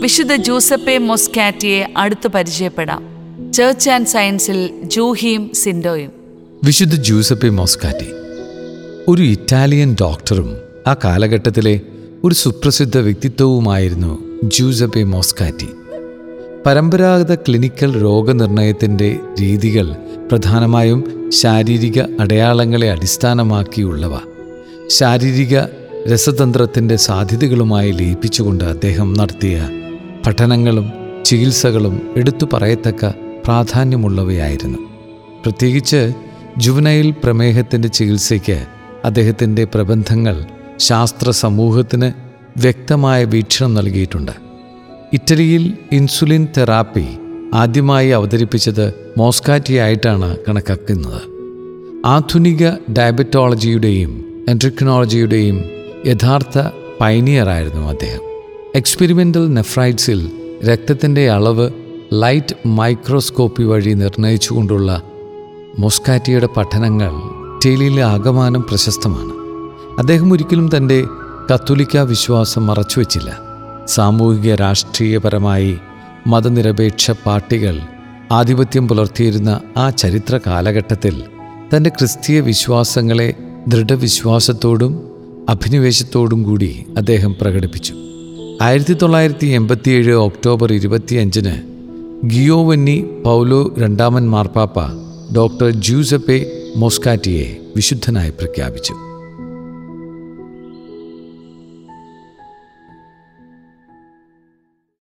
വിശുദ്ധ ജൂസപ്പെ മൊസ്കാറ്റിയെ അടുത്ത് പരിചയപ്പെടാം. ചേർച്ച് ആൻഡ് സയൻസിൽ ജൂഹിയും സിൻഡോയും. വിശുദ്ധ ജൂസപ്പെ മൊസ്കാറ്റി ഒരു ഇറ്റാലിയൻ ഡോക്ടറും ആ കാലഘട്ടത്തിലെ ഒരു സുപ്രസിദ്ധ വ്യക്തിത്വവുമായിരുന്നു ജൂസപ്പെ മോസ്കാറ്റി. പരമ്പരാഗത ക്ലിനിക്കൽ രോഗനിർണയത്തിന്റെ രീതികൾ പ്രധാനമായും ശാരീരിക അടയാളങ്ങളെ അടിസ്ഥാനമാക്കിയുള്ളവ. ശാരീരിക രസതന്ത്രത്തിന്റെ സാധ്യതകളുമായി ലയിപ്പിച്ചുകൊണ്ട് അദ്ദേഹം നടത്തിയ പഠനങ്ങളും ചികിത്സകളും എടുത്തു പറയത്തക്ക പ്രാധാന്യമുള്ളവയായിരുന്നു. പ്രത്യേകിച്ച് ജുവനൈൽ പ്രമേഹത്തിന്റെ ചികിത്സയ്ക്ക് അദ്ദേഹത്തിന്റെ പ്രബന്ധങ്ങൾ ശാസ്ത്ര സമൂഹത്തിന് വ്യക്തമായ വീക്ഷണം നൽകിയിട്ടുണ്ട്. ഇറ്റലിയിൽ ഇൻസുലിൻ തെറാപ്പി ആദ്യമായി അവതരിപ്പിച്ചത് മോസ്കാറ്റിയായിട്ടാണ് കണക്കാക്കുന്നത്. ആധുനിക ഡയബറ്റോളജിയുടെയും എൻട്രിക്കനോളജിയുടെയും യഥാർത്ഥ പൈനിയറായിരുന്നു അദ്ദേഹം. എക്സ്പെരിമെന്റൽ നെഫ്രൈറ്റ്സിൽ രക്തത്തിന്റെ അളവ് ലൈറ്റ് മൈക്രോസ്കോപ്പി വഴി നിർണയിച്ചുകൊണ്ടുള്ള മൊസ്കാറ്റിയുടെ പഠനങ്ങൾ ടെലിയിലെ ആകമാനം പ്രശസ്തമാണ്. അദ്ദേഹം ഒരിക്കലും തന്റെ കത്തോലിക്ക വിശ്വാസം മറച്ചുവെച്ചില്ല. സാമൂഹിക രാഷ്ട്രീയപരമായി മതനിരപേക്ഷ പാർട്ടികൾ ആധിപത്യം പുലർത്തിയിരുന്ന ആ ചരിത്ര കാലഘട്ടത്തിൽ തന്റെ ക്രിസ്തീയ വിശ്വാസങ്ങളെ ദൃഢവിശ്വാസത്തോടും അഭിനിവേശത്തോടും കൂടി അദ്ദേഹം പ്രകടിപ്പിച്ചു. ആയിരത്തി തൊള്ളായിരത്തി എൺപത്തിയേഴ് ഒക്ടോബർ ഇരുപത്തിയഞ്ചിന് ഗിയോവന്നി പൗലോ രണ്ടാമൻ മാർപ്പാപ്പ ഡോക്ടർ ജ്യൂസപ്പെ മോസ്കാറ്റിയെ വിശുദ്ധനായി പ്രഖ്യാപിച്ചു.